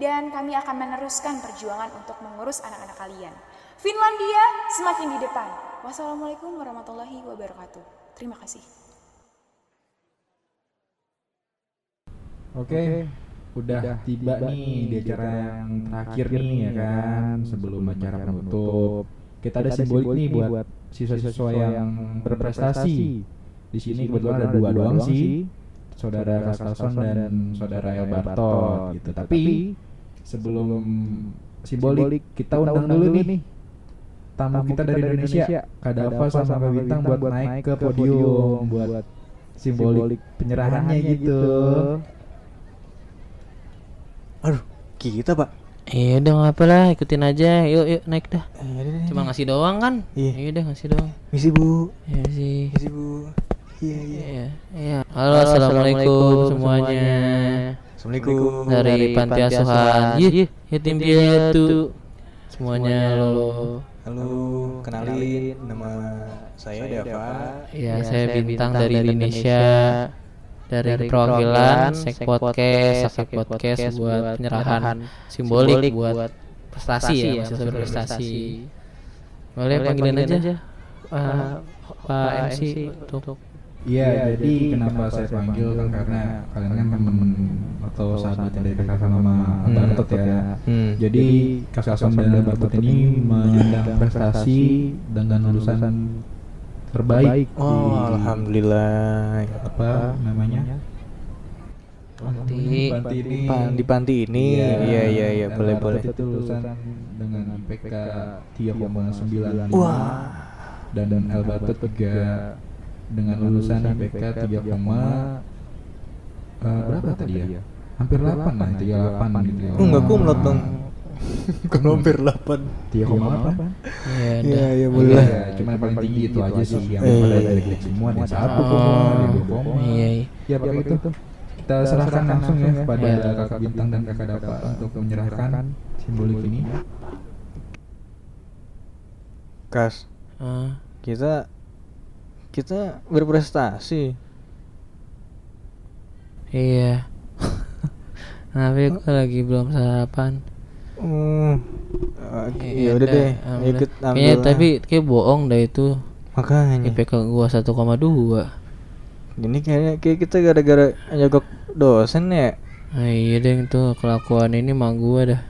Dan kami akan meneruskan perjuangan untuk mengurus anak-anak kalian. Finlandia semakin di depan. Wassalamualaikum warahmatullahi wabarakatuh. Terima kasih. Oke, udah tiba nih di acara yang terakhir nih ya kan? sebelum acara penutup. Kita ada simbolik nih buat siswa-siswa yang berprestasi. Di sini kebetulan ada dua doang sih, saudara Kaskalson dan saudara El Bartot gitu. Tapi sebelum simbolik kita undang dulu nih. tamu kita dari Indonesia, Kak Dava sama Bintang buat naik ke podium buat simbolik penyerahannya gitu. Aduh, kita pak. Iya udah nggak apa lah, ikutin aja. Yuk yuk naik dah. Cuma ngasih doang kan? Iya. Iya udah ngasih doang. Misi bu, Iya sih. misi bu. Iya iya. Iya. Iya. Halo, assalamualaikum semuanya. Assalamualaikum. Dari panti asuhan. Ih, yatim piatu. Semuanya halo. Halo, kenalin nama saya Dava. Iya, saya bintang dari Indonesia. Dari perwakilan Sek Podcast, Sek Podcast buat penyerahan simbolik buat prestasi ya, mahasiswa berprestasi. Boleh panggilin aja. eh, Pak MC untuk Iya, jadi kenapa saya panggil kan karena kalian kan temen atau sahabat dari kakak sama Bartot ya. Hmm. Jadi kakak dan Bartot ini menyandang prestasi dengan lulusan terbaik Oh, di alhamdulillah. apa namanya? Panti. Panti ini. Pan- di panti ini, iya iya iya, Dan boleh boleh. Itu lulusan dengan IPK 3,9. Wah, Dan dan El Bartot juga dengan lulusan IPK 3, eh, berapa tadi ya? Hampir 8 lah, 38 gitu ya. oh, enggak kumlot dong. Kan hampir 8. 3,8 Iya, Iya iya Boleh. boleh. Ya, cuma yang paling tinggi itu aja sih yang Iya, pada iya, jelek-jelek semua ada satu koma, dua koma. Iya, iya. Ya pakai itu. Kita serahkan langsung ya kepada Iya. kakak bintang dan kakak Dava untuk menyerahkan simbolik ini. Kas, Ah, kita kita berprestasi. iya. Tapi aku lagi belum sarapan. Hmm. Oke, ya udah dah, deh, ikut Kayaknya ambil. tapi kayak bohong dah itu. makanya. IPK gua 1,2. Ini kayaknya kayak kita gara-gara nyogok dosen ya. Nah, iya deh itu kelakuan ini mah gua dah.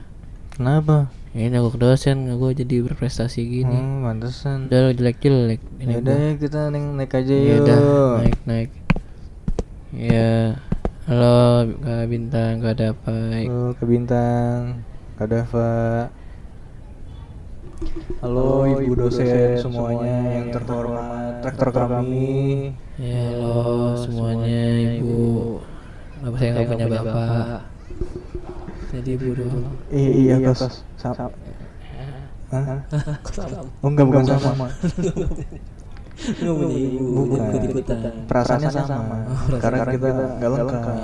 Kenapa? Ini nyogok dosen gua jadi berprestasi gini. Hmm, pantesan. Udah jelek-jelek ini Ya udah ya kita naik, naik aja Ya yuk. udah naik naik. Ya. Halo Kak Bintang, Kak Dapai. Halo ke Bintang, Kak Dava. Halo ibu dosen semuanya yang terhormat, rektor kami. Ya halo semuanya Ibu bapak. Jadi ibu dong. Iya, iya, kos. Sama. Hah? Oh, enggak bukan sama. Nggak punya ibu. Bukan. Ikut-ikutan. Perasaannya sama. Karena kita enggak lengkap.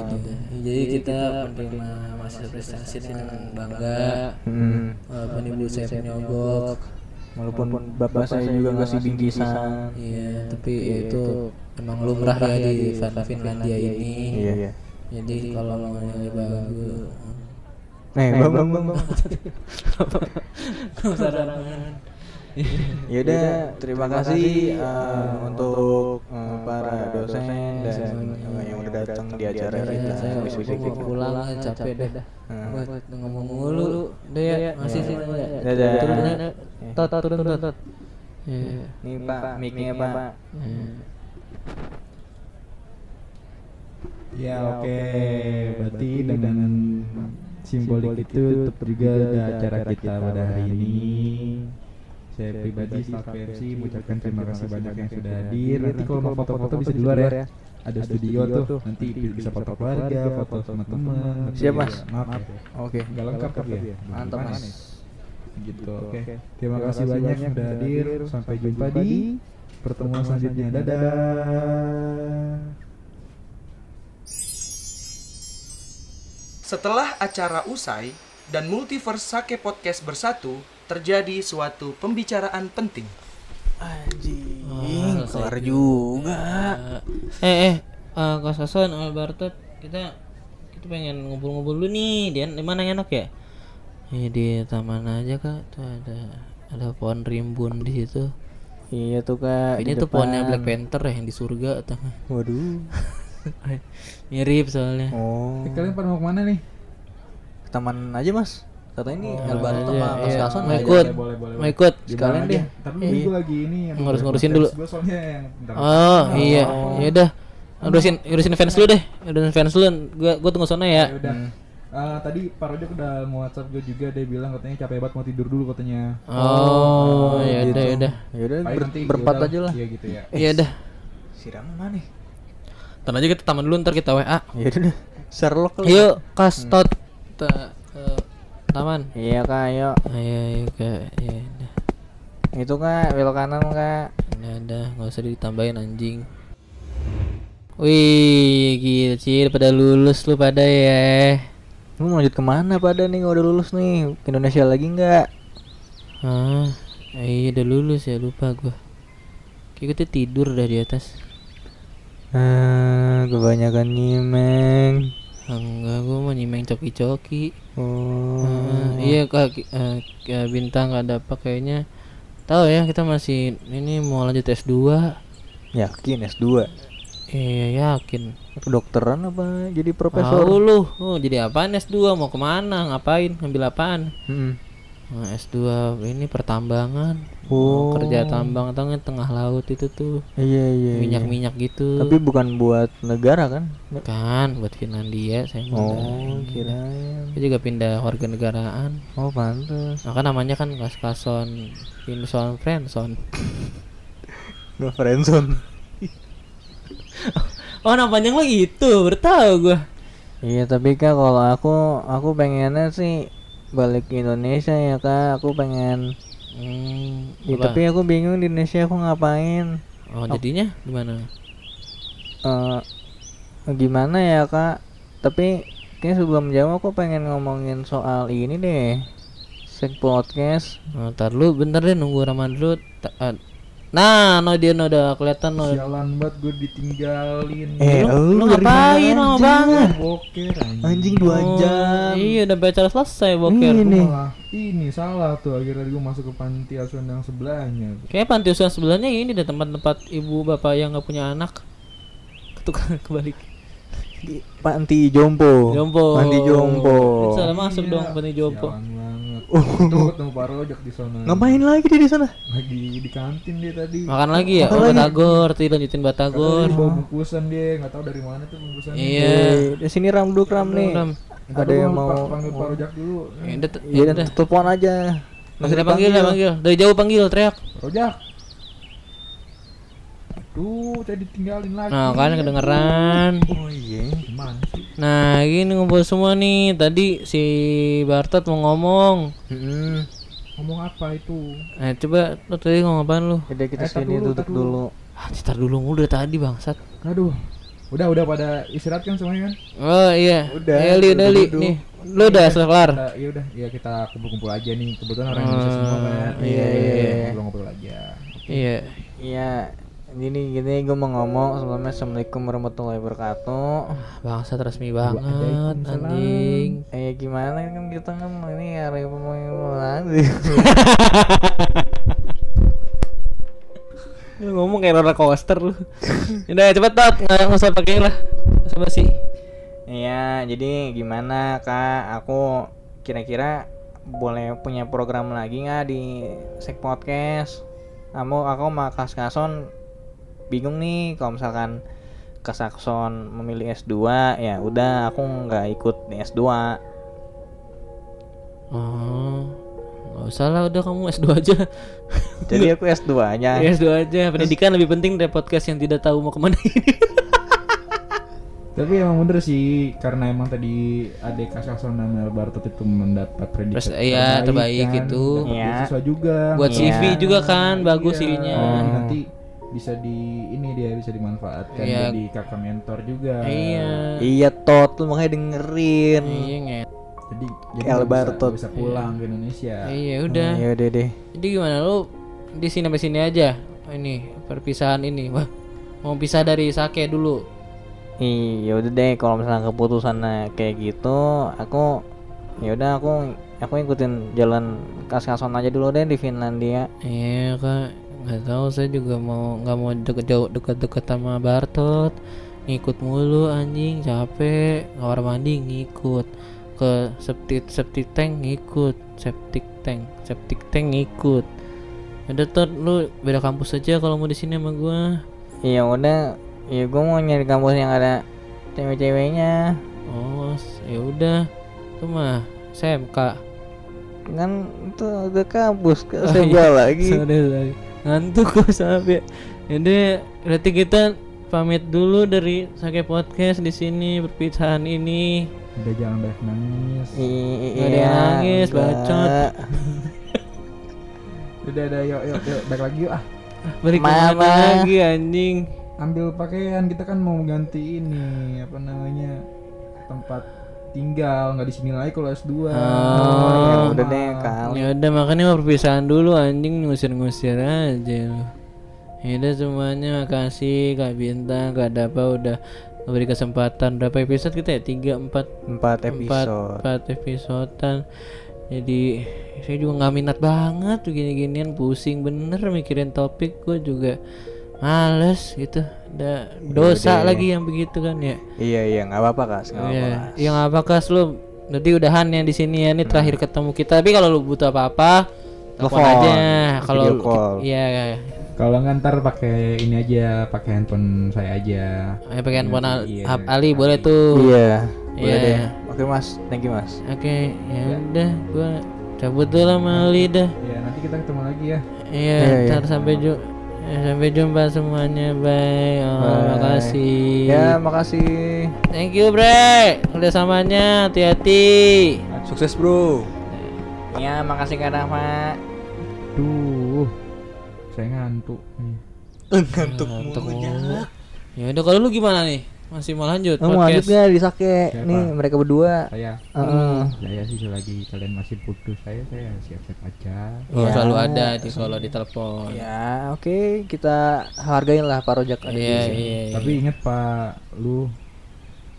Jadi kita menerima mahasiswa prestasi dengan bangga. Hmm. Walaupun ibu saya penyogok. Walaupun bapak saya juga ngasih bingkisan. Iya, tapi ya itu memang lumrah ya di Fin- Finlandia ini. Iya, iya. Jadi kalau mau nilai bagus, Nih, bang, bang, bang, bang. sarangan. Ya udah, terima kasih eh, untuk eh, para dosen dan eh, datang di acara kita. Ya, saya Wis, wis, mau pulang capek dah. Buat ngomong mulu. Udah ya, masih sih. Dadah. Turun, turun, tot, turun, turun, tot. Iya. Nih Pak, mic-nya Pak. Iya. Ya oke, berarti dengan simbolik itu tetap juga ada acara kita pada hari ini. Saya pribadi staff PFC mengucapkan terima kasih banyak yang sudah hadir. Nanti kalau mau foto-foto bisa di luar ya. Ada studio tuh, nanti bisa foto keluarga, foto sama teman. Siap, Mas. Maaf ya. Oke. Nggak lengkap tapi ya. Mantap, Mas. Gitu. Oke. Terima kasih banyak yang sudah hadir. Sampai jumpa di pertemuan selanjutnya. Dadah. Setelah acara usai dan Multiverse Sake Podcast bersatu, terjadi suatu pembicaraan penting. Anjing, kelar juga. Eh, eh, eh, Kos Kosan, Alberto, kita kita pengen ngumpul-ngumpul dulu nih. Dia di mana yang enak ya? Ya di taman aja kak. Tuh ada ada pohon rimbun di situ. Iya tuh kak. Ini di tuh pohonnya depan. Black Panther ya yang di surga tengah. Waduh. Mirip soalnya. Oh. Eh, kalian pada mau ke mana nih? Ke taman aja mas. Katanya ini Oh, Alberto aja, sama Mas iya. Kason Mau aja. ikut. Mau ikut. Sekalian deh. Tapi Iya. gue lagi ini yang Ngurus-ngurusin dulu. Gue soalnya yang bentar. Oh, iya. Ya udah. Urusin urusin fans lu deh. Urusin fans lu. Gua gua tunggu sana ya. Ya udah. Ah, tadi Pak Rojak udah mau WhatsApp gue juga dia bilang katanya capek banget mau tidur dulu katanya. Oh, ya udah ya udah. Ya udah ber- berempat aja lah. Iya gitu ya. Ya udah. Siram mana nih? Ntar aja kita taman dulu ntar kita WA. Ya udah. Sherlock. Yuk, kas tot ta- ke taman. Iya kak, ayo. Ayo, ayo kak. Ya udah. Itu kak, belok kanan kak. Udah, udah, nggak usah ditambahin anjing. Wih, gila Cil, pada lulus lu pada ya. Lu mau lanjut ke mana pada nih kalau udah lulus nih? Ke Indonesia lagi nggak? Ah, iya udah lulus ya, lupa gua. Kayak kita tidur dah di atas. Ah, kebanyakan nyimeng. Enggak, gua mau nyimeng coki-coki. Oh. Ah, iya kak, kayak bintang ada apa kayaknya. Tahu ya kita masih ini mau lanjut S2. Yakin S2? Iya yakin. Kedokteran apa jadi Tahu profesor? lu, oh, jadi apaan S2 mau ke mana? Ngapain? Ngambil apaan? Hmm. Nah, S2 ini pertambangan. Oh. Kerja tambang atau tengah laut itu tuh. Iya iya. iya. Minyak-minyak gitu. Tapi bukan buat negara kan? kan buat Finlandia saya mau. Oh, kirain. Saya juga pindah warga negaraan. Oh, pantas. Maka namanya kan Kaskason Pinson Friendson. Nggak friendzone. Oh, nama panjang lo gitu, bertahu gua. Iya, tapi kak kalau aku aku pengennya sih balik ke Indonesia ya kak. Aku pengen. Hmm, Ya, tapi aku bingung di Indonesia aku ngapain. oh, jadinya gimana? eh gimana ya kak? Tapi kayaknya sebelum jawab aku pengen ngomongin soal ini deh. Sek podcast. Oh, ntar lu bentar deh nunggu Raman dulu. Ta- ah, Nah, no dia no udah kelihatan no. Sialan banget gue ditinggalin. Eh, lu, lu dari ngapain lama anjing? banget? Boker anjing. Anjing dua Oh, jam. Iya, udah acara selesai boker. Ini. Malah ini salah tuh akhirnya gue masuk ke panti asuhan yang sebelahnya. Kayak panti asuhan sebelahnya ini deh tempat-tempat ibu bapak yang nggak punya anak. Ketukar kebalik. Di Panti Jompo. Jompo. Panti Jompo. Salah masuk dong panti Jompo. Sialan banget. Oh. Tuh ketemu Pak Rojak di sana. Ngapain lagi dia di sana? Lagi di kantin dia tadi. Makan lagi ya? Makan Oh, lagi. Batagor, tuh lanjutin Batagor. bawa bungkusan dia, nggak tahu dari mana tuh bungkusan. Iya. Di sini ram duduk ram nih. Ram. Ada yang mau panggil Pak Rojak dulu. Ya udah, Iya, ya udah. telepon aja. Kita panggil, ya, panggil. Dari jauh panggil, teriak. Rojak. Tuh, saya ditinggalin lagi. Nah, kan kedengeran. Oh iya. Gimana sih? Nah, gini ngumpul semua nih. Tadi si Bartot mau ngomong. Hmm. Ngomong apa itu? Nah, coba lu tadi ngomong apaan lu? Udah kita Eh, sini dulu, duduk dulu. dulu. Ah, citar dulu mulu dari tadi bangsat. Aduh. Udah, udah pada istirahat kan semuanya kan? Oh iya. Udah, Eh, Li, udah Li. duduk-duduk. Nih, lu udah selesai kelar. Kita, ya udah, ya kita kumpul-kumpul aja nih. Kebetulan orang Indonesia semua kan. Oh, iya, iya. Ngobrol-ngobrol aja. Iya. Iya. Gini gini gue mau ngomong sebelumnya assalamualaikum warahmatullahi wabarakatuh. Bangsat resmi banget anjing. Eh gimana kan kita kan ini hari pemilihan Lu ngomong kayak roller coaster lu. Udah cepet tot, nggak usah pakai lah. Usah basi. Iya, jadi gimana kak? Aku kira-kira boleh punya program lagi nggak di Sek Podcast? Kamu aku sama Kas Kason bingung nih kalau misalkan Kas Kason memilih S2 ya udah aku nggak ikut di S2 Oh. Nggak usah lah, udah kamu S2 aja. jadi aku S2 aja Ya, S2 aja. Pendidikan lebih penting dari podcast yang tidak tahu mau ke mana ini. Tapi emang bener sih karena emang tadi adik Kasakson dan Bartot itu mendapat predikat Terus, iya, terbaik kan, itu. Iya. beasiswa juga. Buat Iya. CV juga kan, bagus Iya. CV-nya. Jadi nanti bisa di ini dia bisa dimanfaatkan Iya. jadi kakak mentor juga. Iya. iya tot lu makanya dengerin Iya, nget. Jadi jadi El nggak bisa, bisa pulang ke Indonesia. Iya, udah. ya udah deh Jadi gimana lu di sini sampai sini aja? Ini perpisahan ini. Wah, mau pisah dari sake dulu. Iya udah deh kalau misalnya keputusannya kayak gitu aku ya udah aku aku ikutin jalan kas-kason aja dulu deh di Finlandia. Iya kak, nggak tahu saya juga mau nggak mau deket jauh deket-deket sama Bartot, ngikut mulu anjing capek, kamar mandi ngikut, ke septic septic tank ngikut, septic tank septic tank ngikut. Udah tot lu beda kampus aja kalau mau di sini sama gua. Iya udah ya gue mau nyari kampus yang ada cewek-ceweknya Oh, ya udah, tuh mah SMK. kan itu udah kampus ke Oh, iya. lagi. Sorry, sorry. Ngantuk kok sampai. Jadi berarti kita pamit dulu dari Sake Podcast di sini perpisahan ini. Udah jangan banyak nangis. I- Nggak ada yang nangis, enggak. bacot. Udah udah yuk yuk yuk balik lagi yuk ah. Balik lagi anjing? Ambil pakaian kita kan mau ganti ini apa namanya tempat tinggal nggak di sini lagi kalau S2. Oh, ya Oh, udah deh kali. Ya udah makanya mau perpisahan dulu anjing ngusir-ngusir aja. Ya udah semuanya makasih Kak Bintang, Kak Dapa udah memberi kesempatan berapa episode kita ya? Tiga, empat, Empat empat, episode. empat episodean. Jadi saya juga nggak minat banget tuh gini-ginian pusing bener mikirin topik gue juga males gitu ada dosa deh. lagi yang begitu kan ya Iya iya nggak apa-apa kas. nggak Iya, apa-apa. yang apa kas lu nanti udahan ya di sini ya ini terakhir ketemu kita. Tapi kalau lu butuh apa-apa, telepon Telepon, aja. Kalau iya, iya. Kalau ngantar pakai ini aja, pakai handphone saya aja. Ya pakai handphone Al- Iya, Hap Ali boleh tuh. Iya. Boleh Iya. deh. Oke mas, thank you mas. Oke, ya udah gua cabut dulu sama Ali dah. Ya nanti kita ketemu lagi ya. Iya, Iya, iya. ntar sampai jumpa. Sampai jumpa semuanya. Bye. Oh, Bye. makasih. Ya makasih. Thank you, Bre. Kerjasamanya hati-hati. Sukses bro. Ya makasih kak Rafa. Duh, saya ngantuk. nih. Ngantuk Ngantuk mulu. Ya udah kalau lu gimana nih? Masih mau lanjut Kamu lanjut podcast? gak di Sake? Siapa? Nih mereka berdua. Saya, Heeh. saya sih selagi kalian masih putus saya, saya siap-siap aja. Oh, Ya. selalu ada di kalau ditelepon. Ya oke kita hargain lah Pak Rojak ada di Iya, sini. iya, iya. Tapi ingat Pak, lu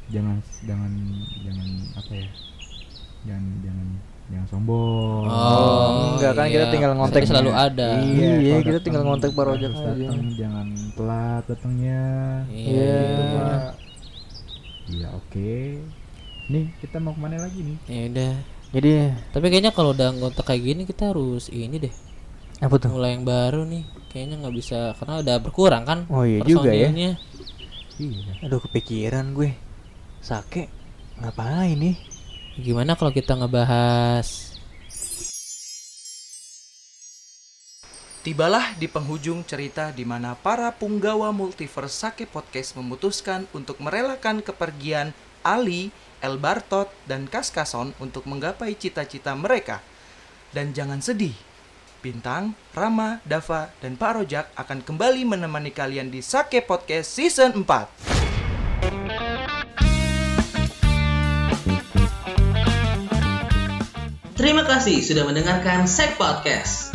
jangan jangan jangan apa ya? Jangan jangan jangan sombong. Oh, enggak, kan kita iya. tinggal ngontek. Saya selalu ada. Iya, kalau kita datang tinggal ngontek Pak Rojak aja. datang, jangan telat datangnya. Iya. Gitu, Pak. Iya, oke. Nih, kita mau ke mana lagi nih? Ya udah. Jadi Tapi kayaknya kalau udah ngontak kayak gini kita harus ini deh. apa tuh? Mulai yang baru nih. Kayaknya nggak bisa karena udah berkurang kan. Oh iya juga ya. Iya. Aduh kepikiran gue. Sake ngapain nih? Gimana kalau kita ngebahas Tibalah di penghujung cerita di mana para punggawa multiverse Sake Podcast memutuskan untuk merelakan kepergian Ali, El Bartot, dan Kaskason untuk menggapai cita-cita mereka. Dan jangan sedih, Bintang, Rama, Dava, dan Pak Rojak akan kembali menemani kalian di Sake Podcast Season 4. Terima kasih sudah mendengarkan Sek Podcast.